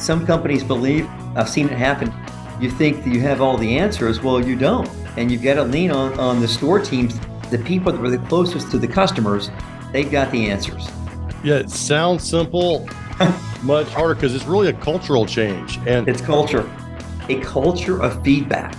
some companies believe, I've seen it happen. You think that you have all the answers. Well, you don't. And you've got to lean on, on the store teams, the people that were the closest to the customers, they've got the answers. Yeah, it sounds simple, much harder because it's really a cultural change. And it's culture, a culture of feedback.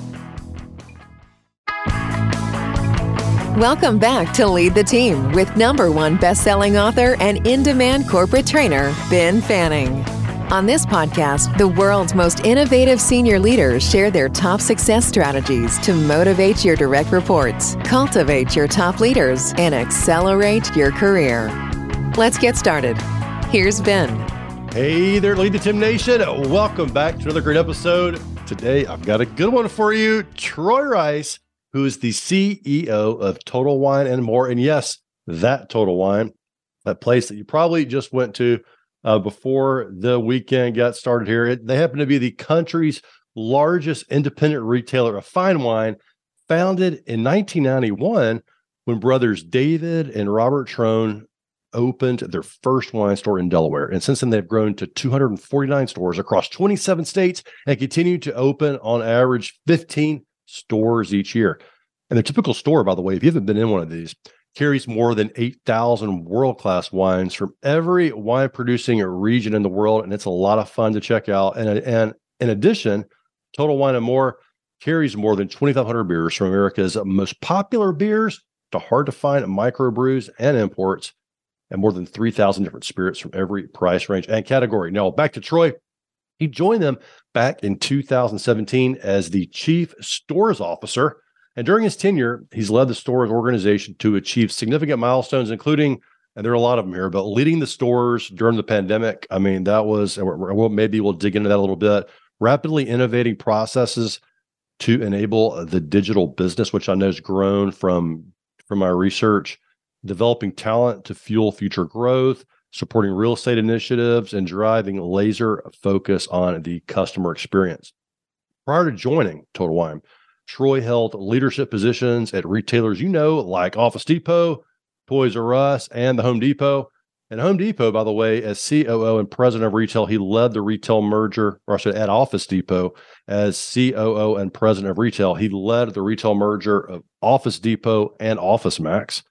Welcome back to Lead the Team with number one best-selling author and in-demand corporate trainer, Ben Fanning. On this podcast, the world's most innovative senior leaders share their top success strategies to motivate your direct reports, cultivate your top leaders, and accelerate your career. Let's get started. Here's Ben. Hey there, Lead the Team Nation. Welcome back to another great episode. Today, I've got a good one for you. Troy Rice, who is the CEO of Total Wine and More. And yes, that Total Wine, that place that you probably just went to uh, before the weekend got started here. It, they happen to be the country's largest independent retailer of fine wine, founded in 1991 when brothers David and Robert Trone opened their first wine store in Delaware. And since then, they've grown to 249 stores across 27 states and continue to open on average 15 stores each year. And their typical store, by the way, if you haven't been in one of these, carries more than 8,000 world class wines from every wine producing region in the world. And it's a lot of fun to check out. And, and in addition, Total Wine and More carries more than 2,500 beers from America's most popular beers to hard to find microbrews and imports, and more than 3,000 different spirits from every price range and category. Now, back to Troy. He joined them back in 2017 as the chief stores officer and during his tenure, he's led the store's organization to achieve significant milestones, including, and there are a lot of them here, but leading the stores during the pandemic. I mean, that was, we'll, maybe we'll dig into that a little bit. Rapidly innovating processes to enable the digital business, which I know has grown from from my research, developing talent to fuel future growth, supporting real estate initiatives, and driving laser focus on the customer experience. Prior to joining Total Wine, Troy held leadership positions at retailers you know, like Office Depot, Toys R Us, and the Home Depot. And Home Depot, by the way, as COO and president of retail, he led the retail merger, or I should at Office Depot as COO and president of retail. He led the retail merger of Office Depot and Office Max.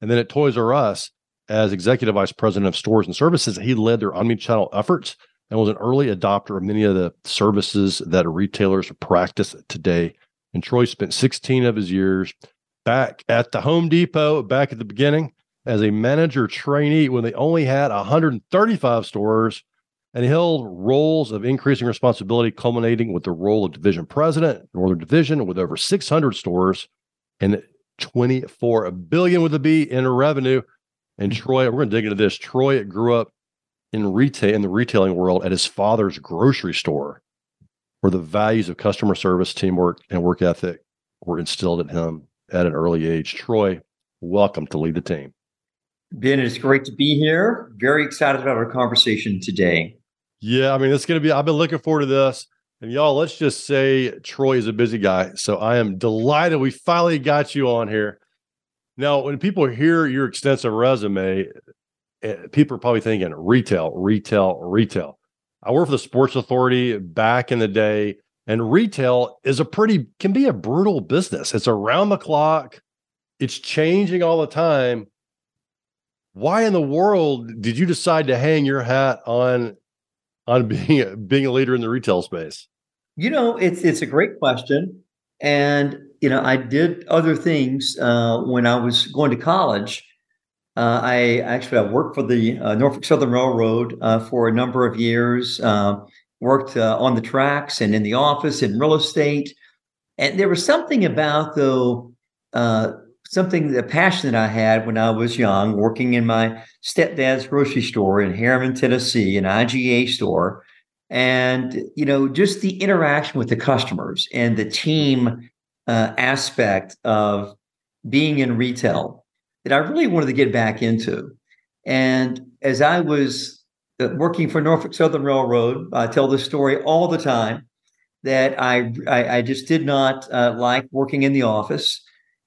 And then at Toys R Us, as executive vice president of stores and services, he led their omni-channel efforts and was an early adopter of many of the services that retailers practice today and Troy spent 16 of his years back at the Home Depot back at the beginning as a manager trainee when they only had 135 stores and he held roles of increasing responsibility culminating with the role of division president northern division with over 600 stores and 24 billion with a b in revenue. And mm-hmm. troy we're going to dig into this. Troy grew up in retail in the retailing world at his father's grocery store where the values of customer service, teamwork, and work ethic were instilled in him at an early age. Troy, welcome to lead the team. Ben, it's great to be here. Very excited about our conversation today. Yeah, I mean, it's going to be, I've been looking forward to this. And y'all, let's just say Troy is a busy guy. So I am delighted we finally got you on here. Now, when people hear your extensive resume, eh, people are probably thinking retail, retail, retail. I worked for the Sports Authority back in the day, and retail is a pretty can be a brutal business. It's around the clock. It's changing all the time. Why in the world did you decide to hang your hat on on being being a leader in the retail space? You know, it's it's a great question, and you know, I did other things uh, when I was going to college. Uh, I actually I worked for the uh, Norfolk Southern Railroad uh, for a number of years. Uh, worked uh, on the tracks and in the office in real estate, and there was something about though uh, something the passion that I had when I was young, working in my stepdad's grocery store in Harriman, Tennessee, an IGA store, and you know just the interaction with the customers and the team aspect of being in retail that I really wanted to get back into. And as I was uh, working for Norfolk Southern Railroad, I tell this story all the time that I I, I just did not uh, like working in the office,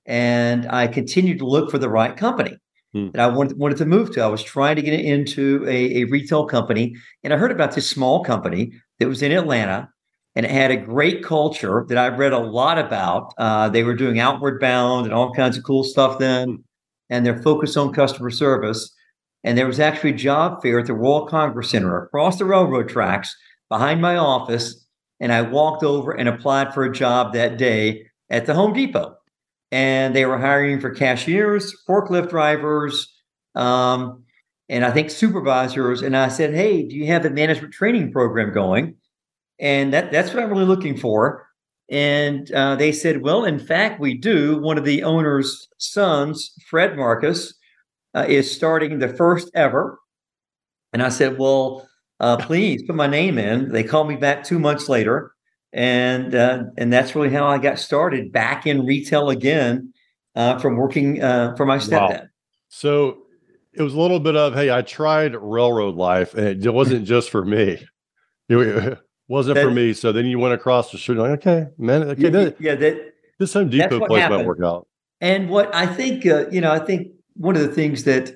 and I continued to look for the right company. hmm. that I wanted, wanted to move to. I was trying to get into a, a retail company, and I heard about this small company that was in Atlanta, and it had a great culture that I read a lot about. Uh, they were doing outward bound and all kinds of cool stuff then, hmm. And they're focused on customer service. And there was actually a job fair at the World Congress Center across the railroad tracks behind my office. And I walked over and applied for a job that day at the Home Depot and they were hiring for cashiers, forklift drivers, um, and I think supervisors. And I said, "Hey, do you have a management training program going?" And that that's what I'm really looking for. And uh, they said, "Well, in fact, we do. One of the owner's sons, Fred Marcus, uh, is starting the first ever." And I said, "Well, uh, please put my name in." They called me back two months later and uh, and that's really how I got started back in retail again uh, from working uh, for my stepdad. Wow. So it was a little bit of hey, I tried railroad life, and it wasn't just for me. Wasn't that, for me. So then you went across the street, like okay, man, okay, yeah, that, yeah, that this Home Depot place happened. might work out. And what I think, uh, you know, I think one of the things that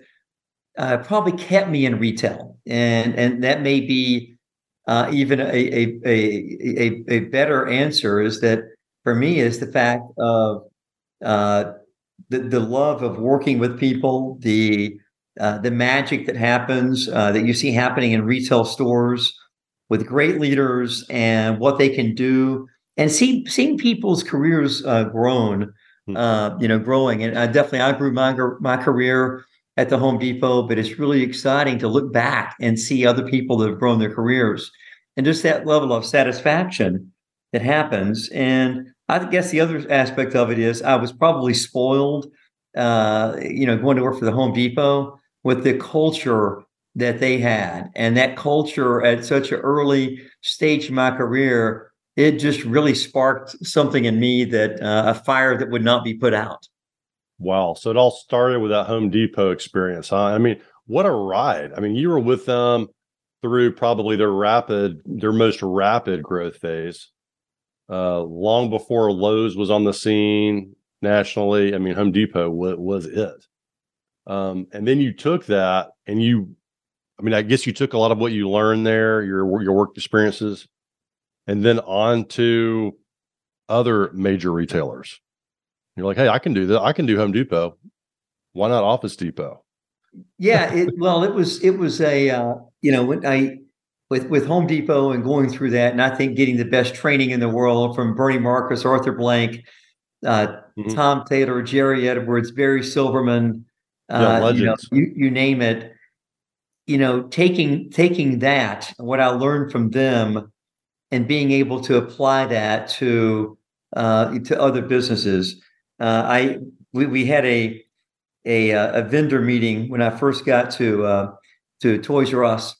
uh, probably kept me in retail, and and that may be uh, even a, a, a, a, better answer is that for me is the fact of uh, the, the love of working with people, the uh, the magic that happens uh, that you see happening in retail stores with great leaders and what they can do, and see seeing people's careers uh, grown, hmm. uh, you know, growing. And I definitely I grew my my career at the Home Depot, but it's really exciting to look back and see other people that have grown their careers and just that level of satisfaction that happens. And I guess the other aspect of it is I was probably spoiled, uh, you know, going to work for the Home Depot with the culture that they had. And that culture at such an early stage in my career, it just really sparked something in me that uh, a fire that would not be put out. Wow. So it all started with that Home Depot experience, huh? I mean, what a ride. I mean, you were with them through probably their rapid, their most rapid growth phase. Uh, long before Lowe's was on the scene nationally. I mean, Home Depot was, was it. Um, and then you took that and you, I mean, I guess you took a lot of what you learned there, your your work experiences, and then on to other major retailers. You're like, hey, I can do that. I can do Home Depot. Why not Office Depot? Yeah, it, well, it was it was a uh, you know when I with with Home Depot and going through that, and I think getting the best training in the world from Bernie Marcus, Arthur Blank, uh, mm-hmm. Tom Taylor, Jerry Edwards, Barry Silverman, uh, yeah, you, know, you, you name it. You know, taking taking that, what I learned from them, and being able to apply that to uh, to other businesses. Uh, I we, we had a, a uh, a vendor meeting when I first got to uh, to Toys R Us,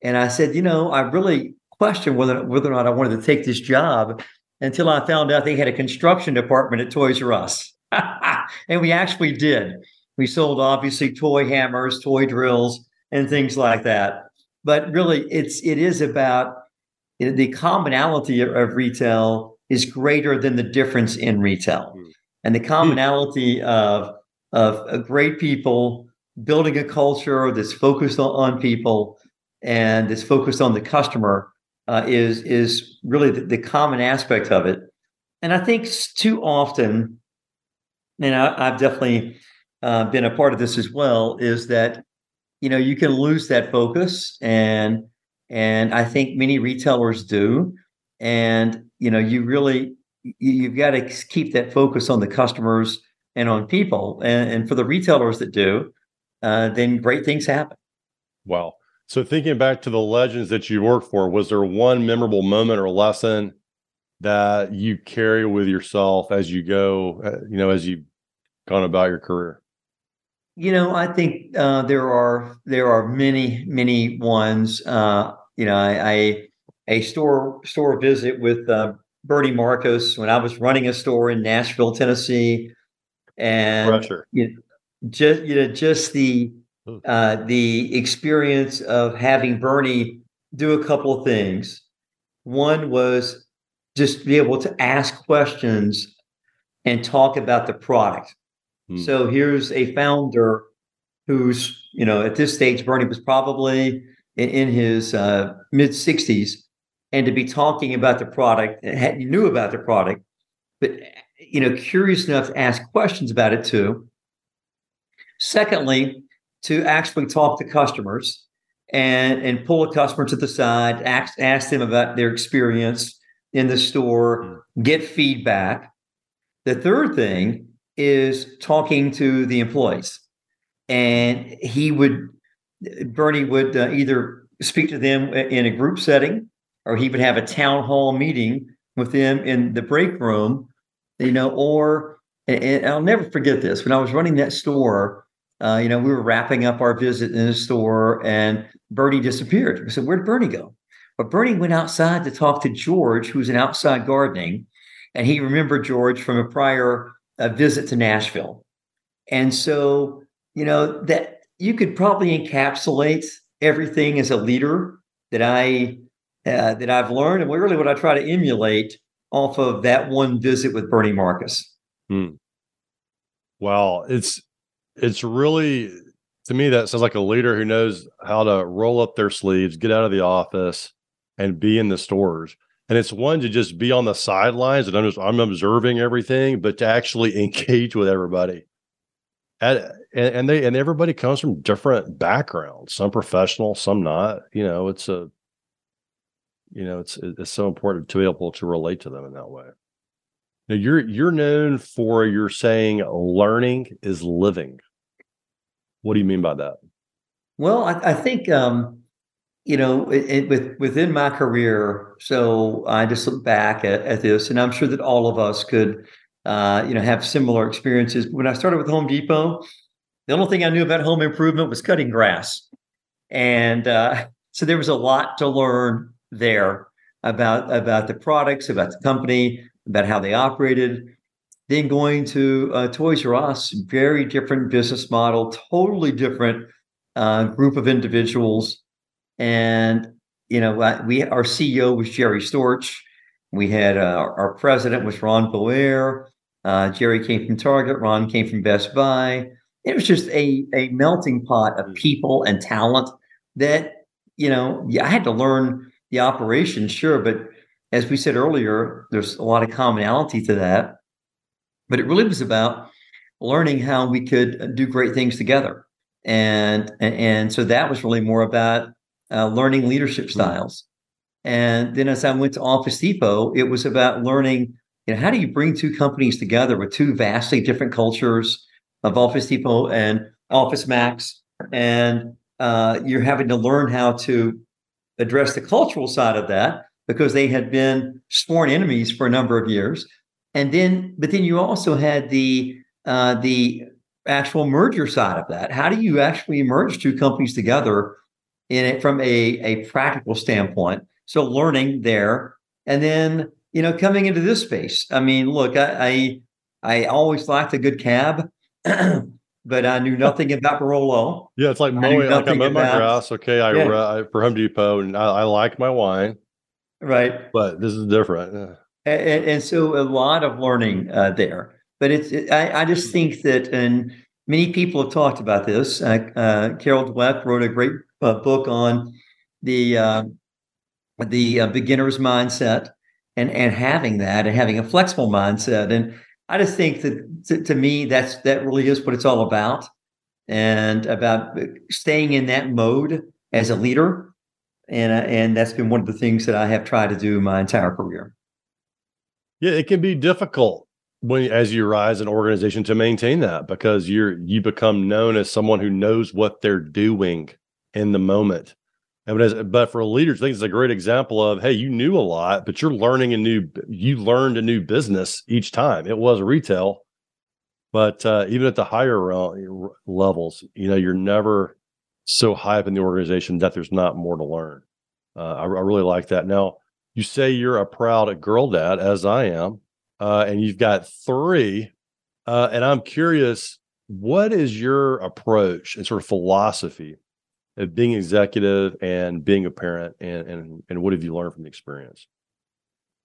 and I said, you know, I really questioned whether whether or not I wanted to take this job until I found out they had a construction department at Toys R Us, and we actually did. We sold obviously toy hammers, toy drills, and things like that. But really, it's it is about the commonality of, retail is greater than the difference in retail, mm. and the commonality of of great people building a culture that's focused on, on people and that's focused on the customer uh, is is really the, the, common aspect of it. And I think too often, and I, have definitely uh, been a part of this as well, is that you know you can lose that focus, and and I think many retailers do, and you know you really you've got to keep that focus on the customers and on people, and, and for the retailers that do, uh, then great things happen. Wow. So thinking back to the legends that you worked for, was there one memorable moment or lesson that you carry with yourself as you go, uh, you know, as you've gone about your career? You know, I think uh, there are there are many many ones. Uh, you know, I, I a store store visit with uh, Bernie Marcus when I was running a store in Nashville, Tennessee, and Pressure. You know, just you know just the uh, the experience of having Bernie do a couple of things. One was just be able to ask questions and talk about the product. Hmm. So here's a founder who's you know at this stage Bernie was probably in, in his uh, mid 60s, and to be talking about the product, had, knew about the product, but you know curious enough to ask questions about it too. Secondly, to actually talk to customers and and pull a customer to the side, ask ask them about their experience in the store, hmm. get feedback. The third thing is talking to the employees, and he would Bernie would uh, either speak to them in a group setting, or he would have a town hall meeting with them in the break room, you know, or and I'll never forget this when I was running that store uh, you know, we were wrapping up our visit in the store and Bernie disappeared. We said, Where'd Bernie go? But Bernie went outside to talk to George, who's an outside gardening. And he remembered George from a prior uh, visit to Nashville. And so, you know, that you could probably encapsulate everything as a leader that I uh, that I've learned, and really what I try to emulate off of that one visit with Bernie Marcus. Hmm. Well, it's it's really to me that sounds like a leader who knows how to roll up their sleeves, get out of the office, and be in the stores. And it's one to just be on the sidelines and I'm, just, I'm observing everything, but to actually engage with everybody. and, and they and everybody comes from different backgrounds. Some professional, some not. You know, it's a you know it's it's so important to be able to relate to them in that way. Now you're you're known for your saying learning is living. What do you mean by that? Well, I, I think um, you know, it, it, with within my career. So I just look back at, at this, and I'm sure that all of us could, uh, you know, have similar experiences. When I started with Home Depot, the only thing I knew about home improvement was cutting grass, and uh, so there was a lot to learn there about about the products, about the company, about how they operated. Then going to uh, Toys R Us, very different business model, totally different uh, group of individuals. And you know, we our CEO was Jerry Storch. We had uh, our president was Ron Boire. Uh, Jerry came from Target. Ron came from Best Buy. It was just a a melting pot of people and talent that you know. Yeah, I had to learn the operation, sure, but as we said earlier, there's a lot of commonality to that. But it really was about learning how we could do great things together. And and so that was really more about uh, learning leadership mm-hmm. styles. And then as I went to Office Depot, it was about learning, you know, how do you bring two companies together with two vastly different cultures of Office Depot and Office Max, and uh, you're having to learn how to address the cultural side of that because they had been sworn enemies for a number of years and then but then you also had the uh, the actual merger side of that. How do you actually merge two companies together in it from a a practical standpoint? So learning there, and then you know coming into this space. I mean, look, I I, I always liked a good cab. but I knew nothing about Barolo. Yeah, it's like mowing. Like I mow my grass. Okay, I, yeah. uh, for Home Depot, and I, I, like my wine. Right, but this is different. Yeah and, and so a lot of learning uh, there. But it's it, I, I, just think that, and many people have talked about this. Uh, uh, Carol Dweck wrote a great uh, book on the uh, the uh, beginner's mindset and and having that and having a flexible mindset. And I just think that to, to me, that's that really is what it's all about, and about staying in that mode as a leader. And, and that's been one of the things that I have tried to do my entire career. Yeah, it can be difficult when as you rise an organization to maintain that because you're you become known as someone who knows what they're doing in the moment. And as, but for leaders, I think it's a great example of hey, you knew a lot, but you're learning a new you learned a new business each time. It was retail, but uh, even at the higher levels, you know, you're never so high up in the organization that there's not more to learn. Uh, I, I really like that. Now, you say you're a proud girl dad, as I am, uh, and you've got three. Uh, and I'm curious, what is your approach and sort of philosophy of being executive and being a parent, and and and what have you learned from the experience?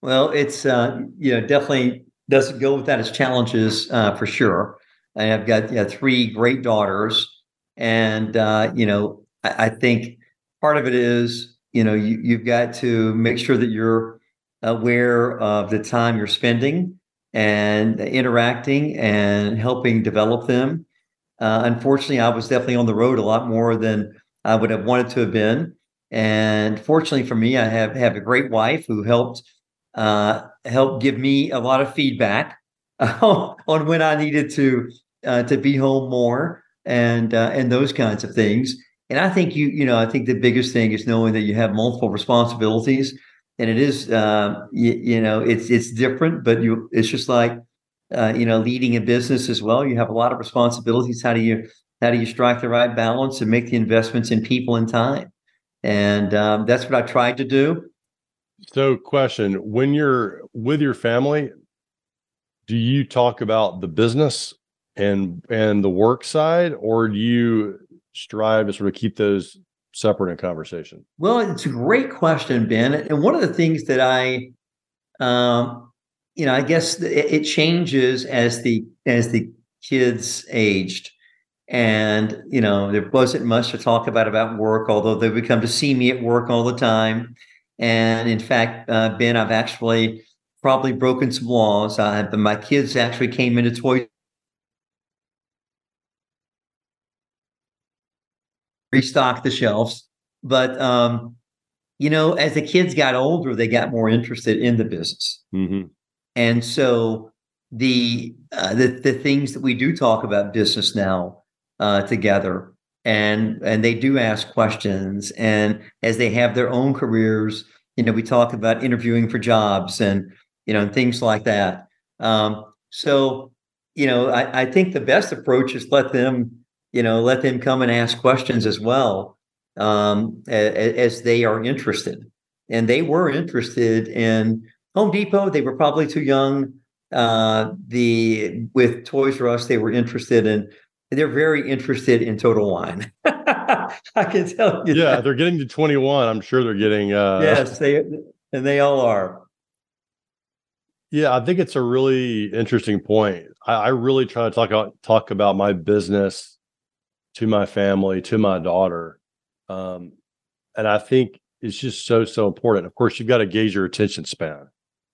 Well, it's uh, you know definitely doesn't go without its challenges uh, for sure. And I have got yeah, three great daughters, And uh, you know, I, I, think part of it is, you know, you, you've got to make sure that you're aware of the time you're spending and interacting and helping develop them. Uh, unfortunately, I was definitely on the road a lot more than I would have wanted to have been. And fortunately for me, I have have a great wife who helped uh, give me a lot of feedback on when I needed to uh, to be home more and uh, and those kinds of things. And I think you you know I think the biggest thing is knowing that you have multiple responsibilities, and it is uh, you, you know it's it's different, but you it's just like uh, you know leading a business as well. You have a lot of responsibilities. How do you how do you strike the right balance and make the investments in people and time? And um, that's what I tried to do. So, question: When you're with your family, do you talk about the business and and the work side, or do you strive to sort of keep those separate in conversation? Well, it's a great question, Ben. And one of the things that I, um, you know, I guess it changes as the as the kids aged and you know there wasn't much to talk about about work although they would come to see me at work all the time and in fact uh, ben i've actually probably broken some laws uh, but my kids actually came into toy restock the shelves. But um, you know as the kids got older they got more interested in the business. Mm-hmm. and so the, uh, the the things that we do talk about business now uh, together and and they do ask questions and as they have their own careers you know we talk about interviewing for jobs and you know and things like that. Um, so you know I, I think the best approach is let them you know let them come and ask questions as well um, as, as they are interested and they were interested in home depot they were probably too young uh, the with toys r us they were interested in they're very interested in total wine. I can tell you. Yeah, that. they're getting to 21. I'm sure they're getting uh Yes, they and they all are. Yeah, I think it's a really interesting point. I, I really try to talk about talk about my business to my family, to my daughter. Um, and I think it's just so, so important. Of course, you've got to gauge your attention span.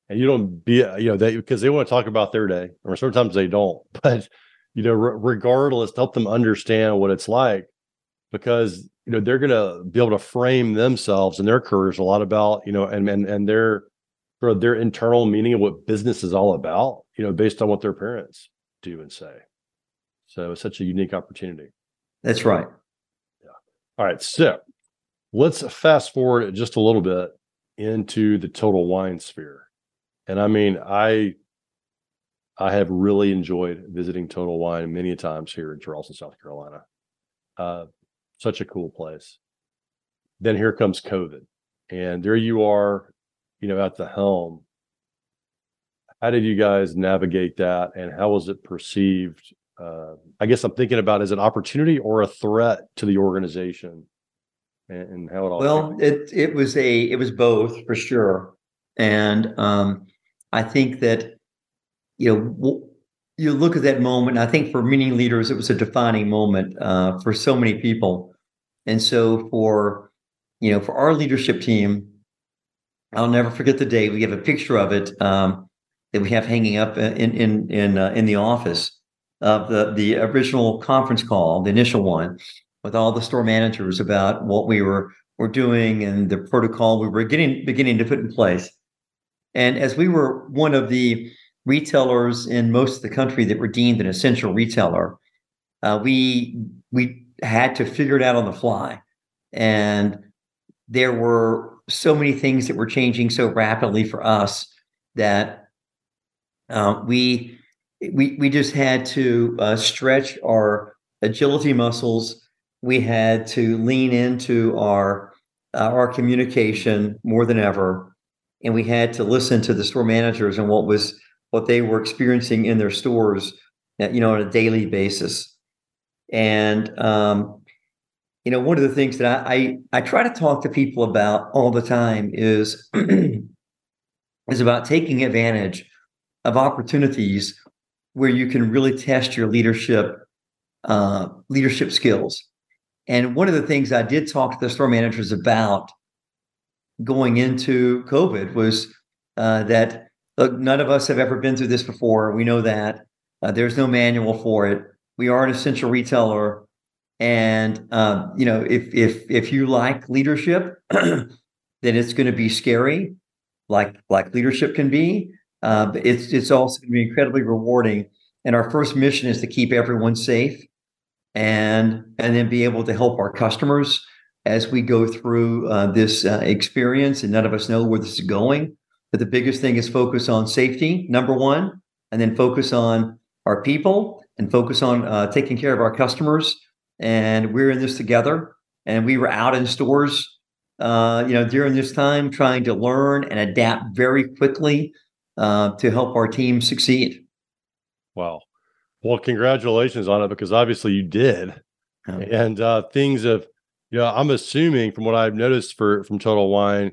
And you don't be, you know, they because they want to talk about their day, or sometimes they don't. But you know, re- regardless, help them understand what it's like because you know they're going to be able to frame themselves and their careers a lot about you know and and and their sort of their internal meaning of what business is all about you know based on what their parents do and say so it's such a unique opportunity that's right yeah all right so let's fast forward just a little bit into the total wine sphere and i mean i I have really enjoyed visiting Total Wine many times here in Charleston, South Carolina. Uh, such a cool place. Then here comes COVID, and there you are, you know, at the helm. How did you guys navigate that, and how was it perceived? Uh, I guess I'm thinking about as an opportunity or a threat to the organization, and, and how it all. Well, it it was a it was both for sure, and um, I think that you know, you look at that moment. I think for many leaders, it was a defining moment uh, for so many people. And so for you know, for our leadership team, I'll never forget the day. We have a picture of it um, that we have hanging up in in in uh, in the office of the the original conference call, the initial one, with all the store managers about what we were were doing and the protocol we were getting beginning to put in place. And as we were one of the retailers in most of the country that were deemed an essential retailer, uh, we we had to figure it out on the fly, and there were so many things that were changing so rapidly for us that uh, we we we just had to uh, stretch our agility muscles. We had to lean into our uh, our communication more than ever, and we had to listen to the store managers and what was what they were experiencing in their stores, uh, you know, on a daily basis. And um, you know, one of the things that I, I, I try to talk to people about all the time is is about taking advantage of opportunities where you can really test your leadership uh, leadership skills. And one of the things I did talk to the store managers about going into COVID was uh, that look, none of us have ever been through this before. We know that uh, there's no manual for it. We are an essential retailer, and um, you know if if if you like leadership, then it's going to be scary, like like leadership can be. Uh, it's it's also going to be incredibly rewarding. And our first mission is to keep everyone safe, and and then be able to help our customers as we go through uh, this uh, experience. And none of us know where this is going. But the biggest thing is focus on safety, number one, and then focus on our people and focus on uh, taking care of our customers. And we're in this together. And we were out in stores, uh, you know, during this time, trying to learn and adapt very quickly uh, to help our team succeed. Wow. Well, congratulations on it because obviously you did, and uh, things have. Yeah, I'm assuming from what I've noticed for from Total Wine,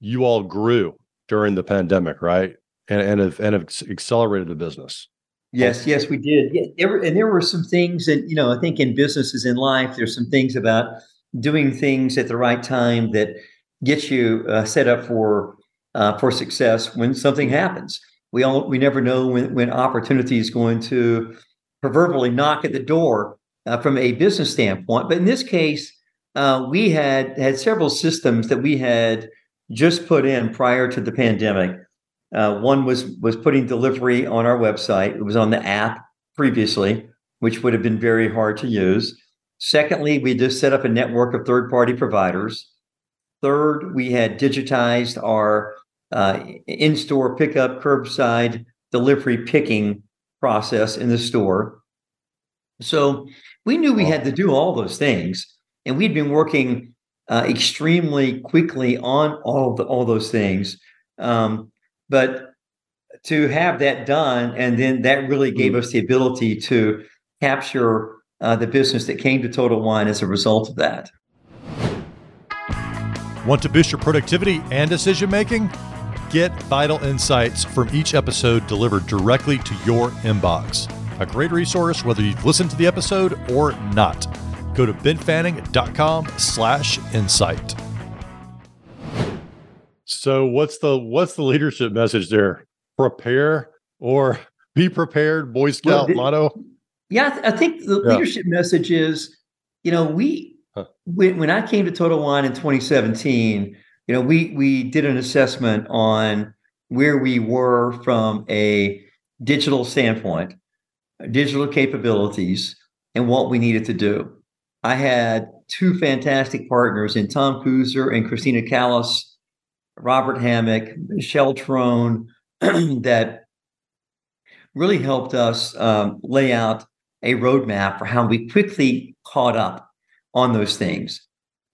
you all grew during the pandemic, right? And and have and have accelerated the business. Yes, yes, we did. Yeah, there and there were some things that you know I think in businesses in life, there's some things about doing things at the right time that gets you uh, set up for uh, for success when something happens. We all we never know when when opportunity is going to proverbially knock at the door uh, from a business standpoint. But in this case, uh, we had had several systems that we had just put in prior to the pandemic. Uh, one was was putting delivery on our website. It was on the app previously, which would have been very hard to use. Secondly, we just set up a network of third party providers. Third, we had digitized our uh, in store pickup, curbside delivery picking process in the store. So we knew we had to do all those things, and we'd been working uh, extremely quickly on all the, all those things. Um, but to have that done, and then that really gave mm-hmm. us the ability to capture uh, the business that came to Total Wine as a result of that. Want to boost your productivity and decision making? Get vital insights from each episode delivered directly to your inbox. A great resource whether you've listened to the episode or not. Go to benfanning.com slash insight. So what's the what's the leadership message there? Prepare or be prepared, Boy Scout well, the, motto? Yeah, I think the yeah. leadership message is, you know, we huh. when, when I came to Total Wine in 2017, you know, we we did an assessment on where we were from a digital standpoint, digital capabilities, and what we needed to do. I had two fantastic partners in Tom Kuzer and Christina Callis, Robert Hammock, Michelle Trone, that really helped us um, lay out a roadmap for how we quickly caught up on those things.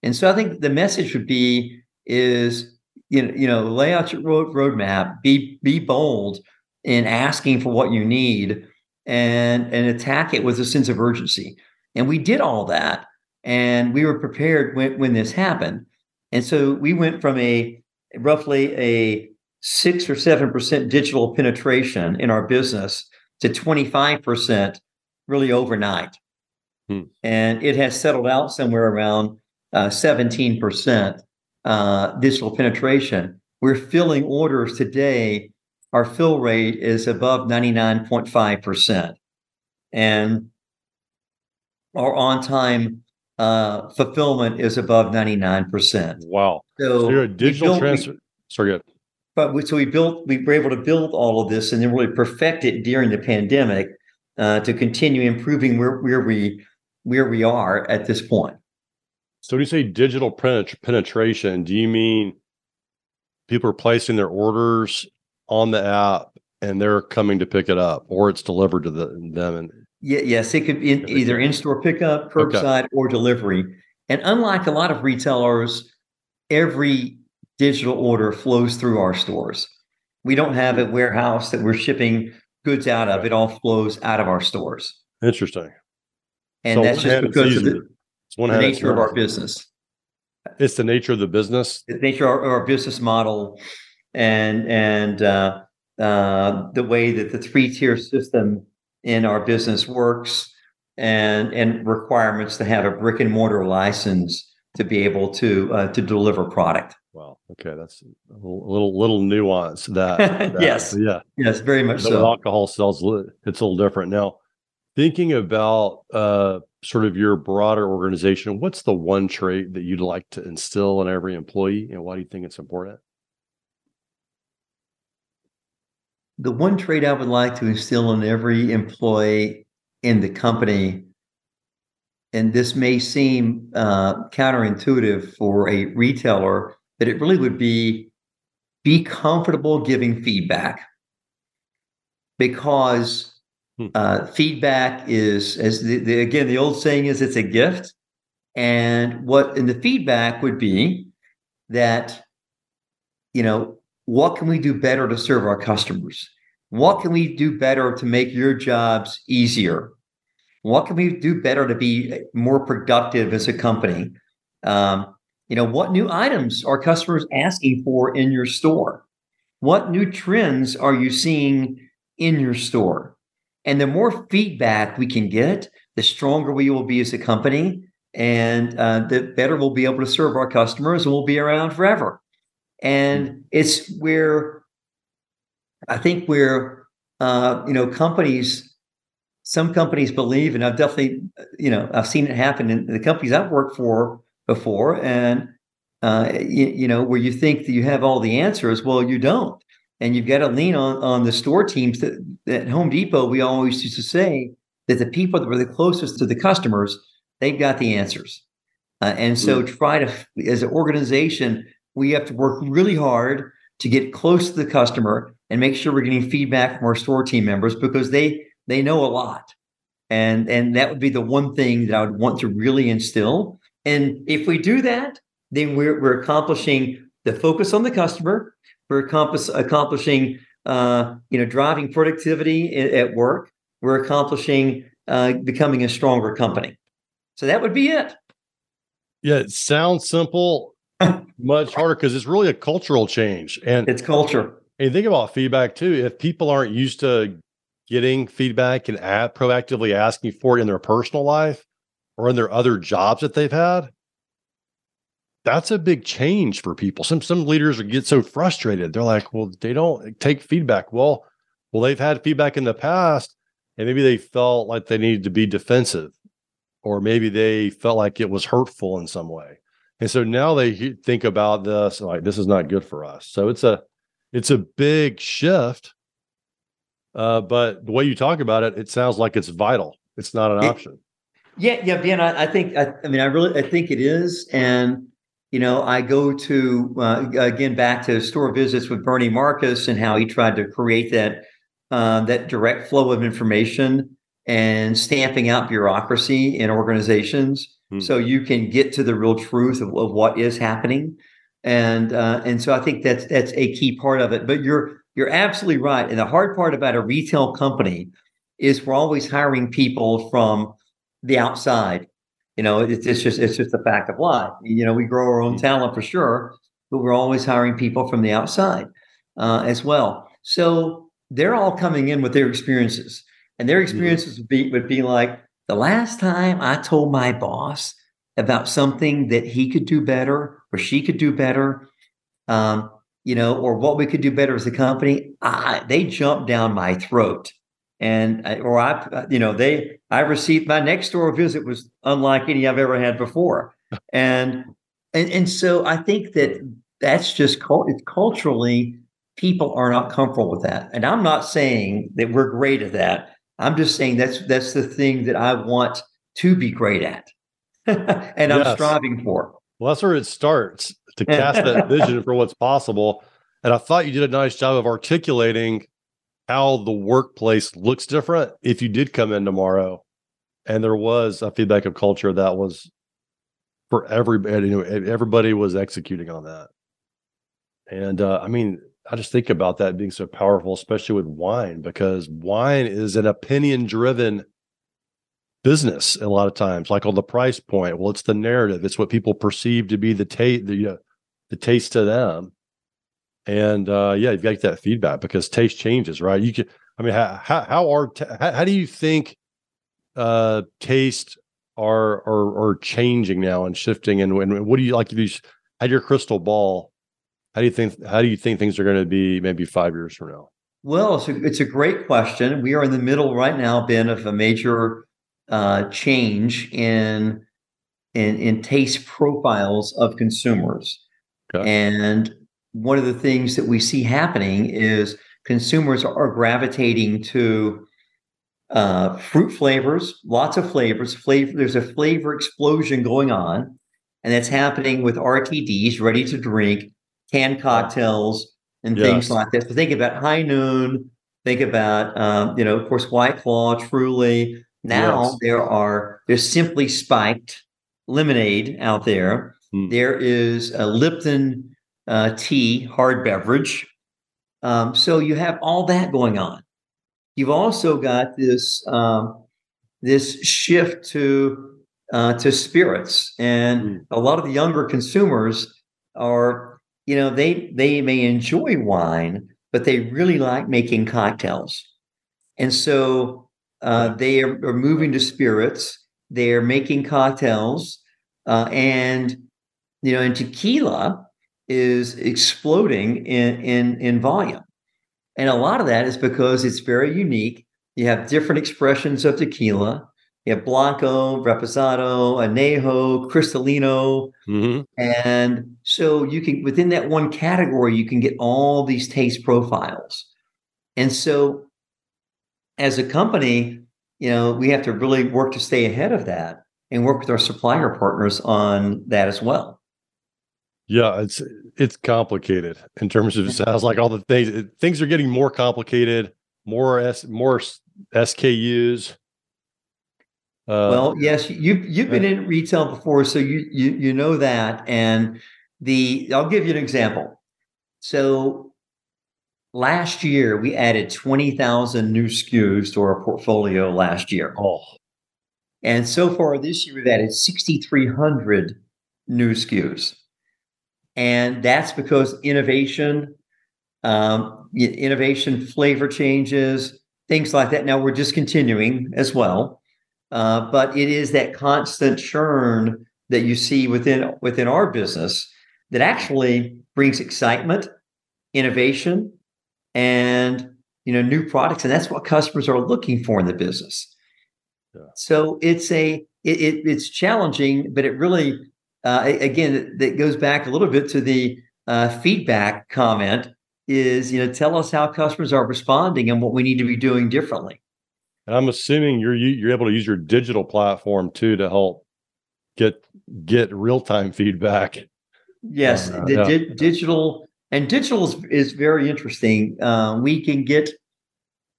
And so I think the message would be is you know, you know lay out your road roadmap, be be bold in asking for what you need and and attack it with a sense of urgency. And we did all that. And we were prepared when, when this happened. And so we went from a roughly a six or seven percent digital penetration in our business to 25% really overnight. Hmm. And it has settled out somewhere around uh, 17% uh, digital penetration. We're filling orders today. Our fill rate is above 99.5%. And our on time uh, fulfillment is above 99%. Wow. So, so you're a digital transfer. Sorry, good. But we, so we built, we were able to build all of this and then really perfect it during the pandemic uh, to continue improving where, where we where we are at this point. So, when you say digital penetration, do you mean people are placing their orders on the app and they're coming to pick it up, or it's delivered to the, them? And yeah, yes, it could be in, either in-store pickup, curbside, okay. or delivery. And unlike a lot of retailers, every digital order flows through our stores. We don't have a warehouse that we're shipping goods out of. It all flows out of our stores. Interesting. And so that's just because of the, the nature of our business. It's the nature of the business. The nature of our, business model, and and uh, uh, the way that the three tier system in our business works. and and requirements to have a brick and mortar license to be able to uh, to deliver product. Wow. Okay, that's a little little nuance. That, that yes, yeah, yes, very much so. Alcohol sells it's a little different now. Thinking about uh, sort of your broader organization, what's the one trait that you'd like to instill in every employee, and why do you think it's important? The one trait I would like to instill in every employee in the company, and this may seem uh, counterintuitive for a retailer, that it really would be be comfortable giving feedback because. Uh, feedback is, as the, the, again, the old saying is, it's a gift. And what in the feedback would be that, you know, what can we do better to serve our customers? What can we do better to make your jobs easier? What can we do better to be more productive as a company? Um, you know, what new items are customers asking for in your store? What new trends are you seeing in your store? And the more feedback we can get, the stronger we will be as a company, and uh, the better we'll be able to serve our customers, and we'll be around forever. And it's where I think where uh, you know companies, some companies believe, and I've definitely you know I've seen it happen in the companies I've worked for before, and uh, you, you know where you think that you have all the answers, well, you don't and you've got to lean on on the store teams. That at Home Depot, we always used to say that the people that were the closest to the customers, they've got the answers. Uh, and so, mm. try to, as an organization, we have to work really hard to get close to the customer and make sure we're getting feedback from our store team members because they they know a lot. And and that would be the one thing that I would want to really instill. And if we do that, then we're we're accomplishing the focus on the customer we're accomplish, accomplishing, uh, you know, driving productivity at work. We're accomplishing uh, becoming a stronger company. So that would be it. Yeah, it sounds simple, much harder because it's really a cultural change, and it's culture. And think about feedback too. If people aren't used to getting feedback and at, proactively asking for it in their personal life or in their other jobs that they've had, that's a big change for people. Some some leaders get so frustrated. They're like, well, they don't take feedback. Well, well, they've had feedback in the past, and maybe they felt like they needed to be defensive, or maybe they felt like it was hurtful in some way. And so now they think about this like this is not good for us. So it's a it's a big shift. Uh, but the way you talk about it, it sounds like it's vital. It's not an it, option. Yeah, yeah, Ben. I, I think I, I mean I really I think it is, and you know, I go to uh, again back to store visits with Bernie Marcus and how he tried to create that uh, that direct flow of information and stamping out bureaucracy in organizations hmm. so you can get to the real truth of, of what is happening. And uh, and so I think that's that's a key part of it. But you're you're absolutely right. And the hard part about a retail company is we're always hiring people from the outside you know, it's, it's just it's just a fact of life. You know, we grow our own talent for sure, but we're always hiring people from the outside uh, as well. So they're all coming in with their experiences, and their mm-hmm. experiences would be would be like the last time I told my boss about something that he could do better or she could do better, um, you know, or what we could do better as a company. I, they jumped down my throat and or I, you know, they I received my next door visit was unlike any I've ever had before, and and and so I think that that's just it's culturally people are not comfortable with that, and I'm not saying that we're great at that. I'm just saying that's that's the thing that I want to be great at, and yes. I'm striving for. Well, that's where it starts to cast that vision for what's possible. And I thought you did a nice job of articulating how the workplace looks different if you did come in tomorrow. And there was a feedback of culture that was for everybody you know everybody was executing on that. And uh, i mean i just think about that being so powerful especially with wine because wine is an opinion driven business a lot of times like on the price point. Well it's the narrative. It's what people perceive to be the taste the, uh, the taste to them and uh, yeah, you've got to get that feedback because taste changes, right? You can, I mean, how how, how are how, how do you think uh, taste are are are changing now and shifting? And, and what do you like? If you had your crystal ball, how do you think how do you think things are going to be maybe five years from now? Well, it's a, it's a great question. We are in the middle right now, Ben, of a major uh, change in in in taste profiles of consumers, okay. and one of the things that we see happening is consumers are gravitating to uh, fruit flavors, lots of flavors. Flavor, there's a flavor explosion going on, and that's happening with RTDs, ready to drink, canned cocktails, and yes. things like that. So think about High Noon. Think about, um, you know, of course, White Claw, Truly. Now yes. there are there's simply spiked lemonade out there. Hmm. There is a Lipton uh, tea, hard beverage. Um, so you have all that going on. You've also got this um, this shift to uh, to spirits, and mm. a lot of the younger consumers are, you know, they they may enjoy wine, but they really like making cocktails, and so uh, they are, are, moving to spirits. They are making cocktails, uh, and you know, and tequila is exploding in, in, in volume. And a lot of that is because it's very unique. You have different expressions of tequila. You have Blanco, Reposado, Anejo, Cristalino. Mm-hmm. And so you can, within that one category, you can get all these taste profiles. And so as a company, you know, we have to really work to stay ahead of that and work with our supplier partners on that as well. Yeah, it's it's complicated in terms of it sounds like all the things things are getting more complicated, more s more SKUs. Uh, well, yes, you you've been in retail before, so you you you know that. And the I'll give you an example. So last year we added twenty thousand new SKUs to our portfolio last year. Oh, and so far this year we've added sixty three hundred new SKUs. And that's because innovation, um, innovation, flavor changes, things like that. Now we're discontinuing as well, uh, but it is that constant churn that you see within within our business that actually brings excitement, innovation, and you know new products, and that's what customers are looking for in the business. Yeah. So it's a it, it, it's challenging, but it really uh, again, that goes back a little bit to the uh, feedback comment is, you know, tell us how customers are responding and what we need to be doing differently. And I'm assuming you're you're able to use your digital platform too to help get get real time feedback. Yes, uh, the yeah. di- digital and digital is, is very interesting. Uh, we can get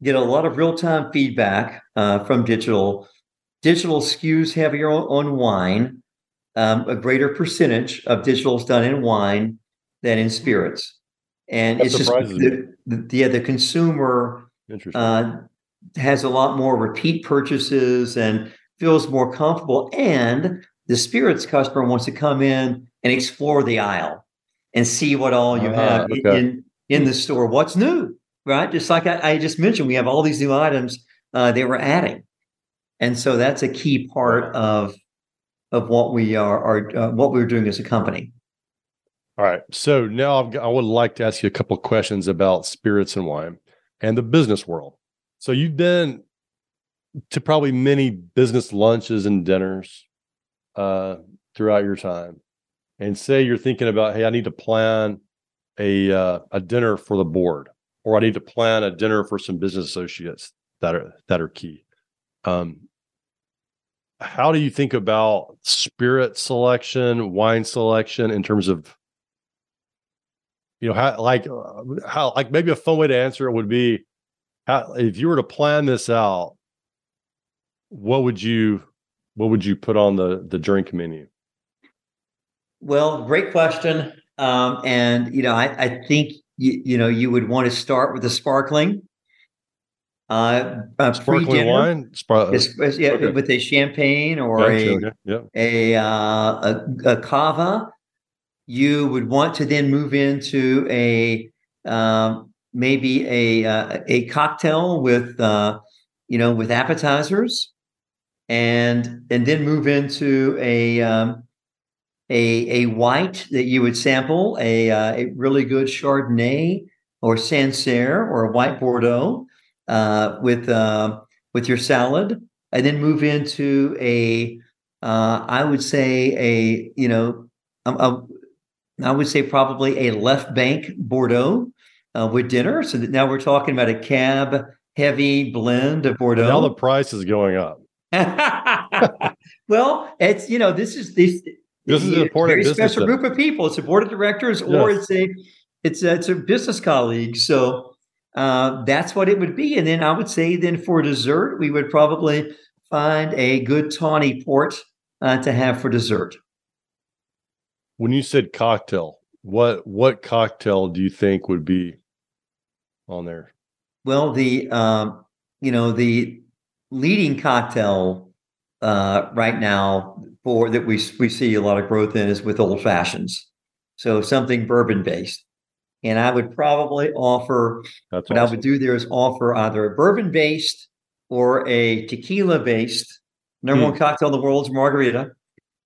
get a lot of real time feedback uh, from digital. Digital skews heavier on, on wine um, a greater percentage of digital is done in wine than in spirits. And that it's just the, the, yeah, the consumer uh, has a lot more repeat purchases and feels more comfortable. And the spirits customer wants to come in and explore the aisle and see what all you uh, have okay. in, in the store. What's new, right? Just like I, I just mentioned, we have all these new items uh, they were adding. And so that's a key part of of what we are, are uh, what we're doing as a company. All right. So now I've, I would like to ask you a couple questions about spirits and wine and the business world. So you've been to probably many business lunches and dinners uh, throughout your time, and say you're thinking about, hey, I need to plan a uh, a dinner for the board, or I need to plan a dinner for some business associates that are that are key. Um, how do you think about spirit selection, wine selection in terms of you know how like uh, how like maybe a fun way to answer it would be how if you were to plan this out what would you what would you put on the the drink menu? Well great question. Um and you know i i think you, you know you would want to start with the sparkling uh, uh sparkling wine, Spar- yeah, okay. with a champagne or gotcha, a okay. yeah. a, uh, a a cava. You would want to then move into a um, maybe a uh, a cocktail with uh, you know with appetizers, and and then move into a um, a a white that you would sample a uh, a really good Chardonnay or Sancerre or a white Bordeaux uh, with uh, with your salad, and then move into a uh, I would say a you know a, a, I would say probably a left bank Bordeaux uh, with dinner. So that now we're talking about a cab heavy blend of Bordeaux. Now the price is going up. well, it's you know this is this this is an important very special group of people. It's a board of directors or it's a it's a, it's a business colleague. So uh, that's what it would be. And then I would say then for dessert we would probably find a good tawny port uh, to have for dessert. When you said cocktail, what what cocktail do you think would be on there? Well, the um, you know the leading cocktail uh, right now for that we we see a lot of growth in is with old fashions, so something bourbon based. And I would probably offer That's what awesome. I would do there is offer either a bourbon based or a tequila based. Number hmm. one cocktail in the world is margarita,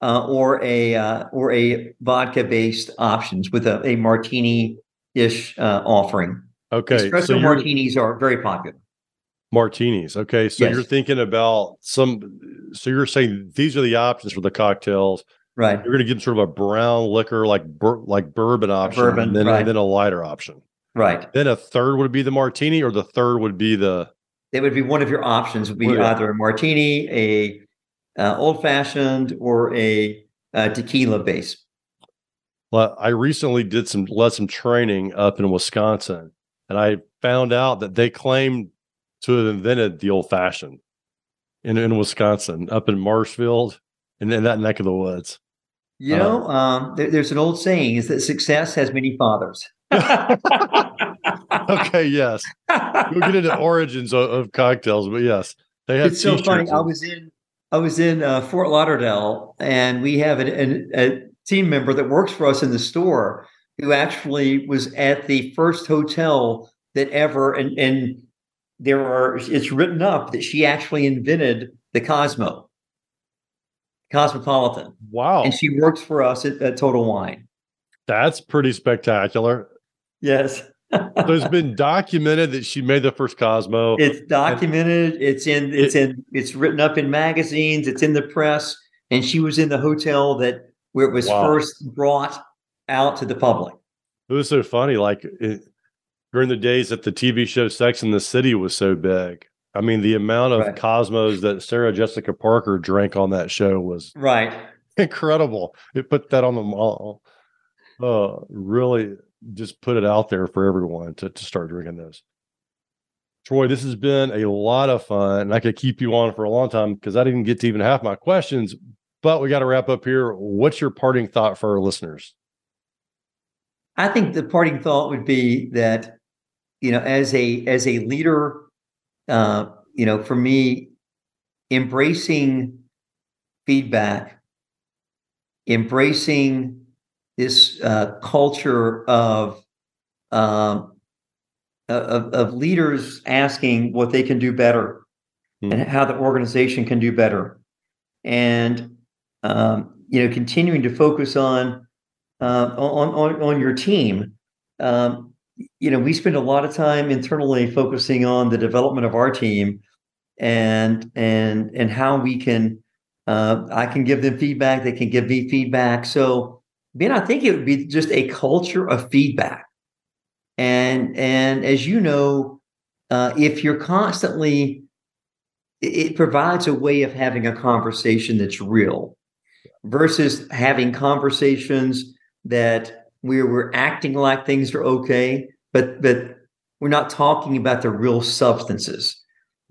uh, or a uh, or a vodka based options with a, a martini ish uh, offering. Okay, espresso so martinis are very popular. Martinis. Okay, so yes. you're thinking about some. So you're saying these are the options for the cocktails. Right. You're going to give sort of a brown liquor like bur- like bourbon option, bourbon, and then right. and then a lighter option. Right. Then a third would be the martini, or the third would be the. It would be one of your options. Would be yeah. either a martini, a uh, old fashioned, or a, a tequila base. Well, I recently did some led some training up in Wisconsin, and I found out that they claim to have invented the old fashioned in, in Wisconsin, up in Marshfield and in that neck of the woods. You know, uh, um, there, there's an old saying is that success has many fathers. okay, yes. We'll get into origins of, of cocktails, but yes, they have. It's so funny. I was in I was in uh, Fort Lauderdale, and we have an, an, a team member that works for us in the store who actually was at the first hotel that ever and and there are it's written up that she actually invented the Cosmo Cosmopolitan. Wow. And she works for us at, at Total Wine. That's pretty spectacular. Yes. so it's been documented that she made the first Cosmo. It's documented. It's in it's it, in it's written up in magazines, it's in the press, and she was in the hotel that where it was wow. first brought out to the public. It was so funny. Like it, during the days that the TV show Sex in the City was so big. I mean, the amount of right. Cosmos that Sarah Jessica Parker drank on that show was right incredible. It put that on the mall. Uh, really just put it out there for everyone to, to start drinking those. Troy, this has been a lot of fun. And I could keep you on for a long time because I didn't get to even half my questions, but we got to wrap up here. What's your parting thought for our listeners? I think the parting thought would be that, you know, as a as a leader, uh, you know, for me, embracing feedback, embracing this uh, culture of, um, of of leaders asking what they can do better mm. and how the organization can do better, and um, you know, continuing to focus on uh, on, on on your team. Um, you know, we spend a lot of time internally focusing on the development of our team and and and how we can. Uh, I can give them feedback; they can give me feedback. So, Ben, I think it would be just a culture of feedback. And and as you know, uh, if you're constantly, it provides a way of having a conversation that's real versus having conversations that we we're acting like things are okay, but but we're not talking about the real substances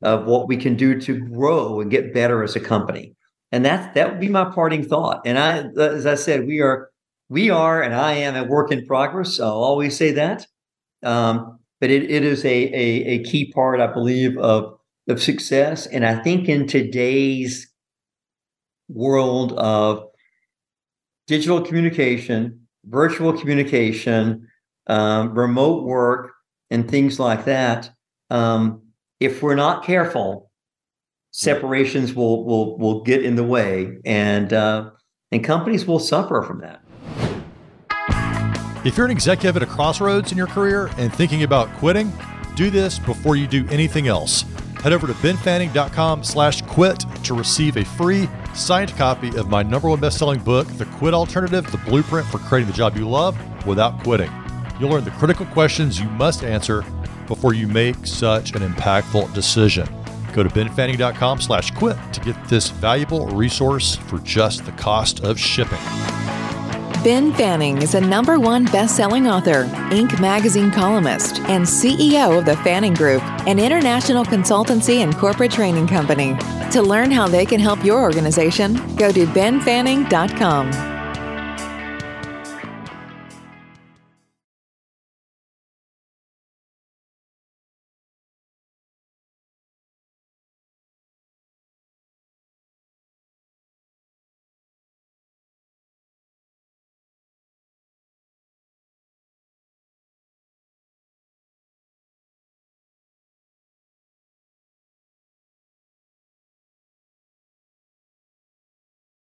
of what we can do to grow and get better as a company. And that that would be my parting thought. And I, as I said, we are we are, and I am a work in progress. I'll always say that. Um, but it, it is a, a a key part, I believe, of of success. And I think in today's world of digital communication, virtual communication, um, remote work, and things like that, um, if we're not careful, separations will will will get in the way, and uh, and companies will suffer from that. If you're an executive at a crossroads in your career and thinking about quitting, do this before you do anything else. Head over to benfanning.com slash quit to receive a free signed copy of my number one best-selling book, The Quit Alternative, the blueprint for creating the job you love without quitting. You'll learn the critical questions you must answer before you make such an impactful decision. Go to benfanning.com slash quit to get this valuable resource for just the cost of shipping. Ben Fanning is a number one best-selling author, Inc. magazine columnist, and CEO of the Fanning Group, an international consultancy and corporate training company. To learn how they can help your organization, go to benfanning.com.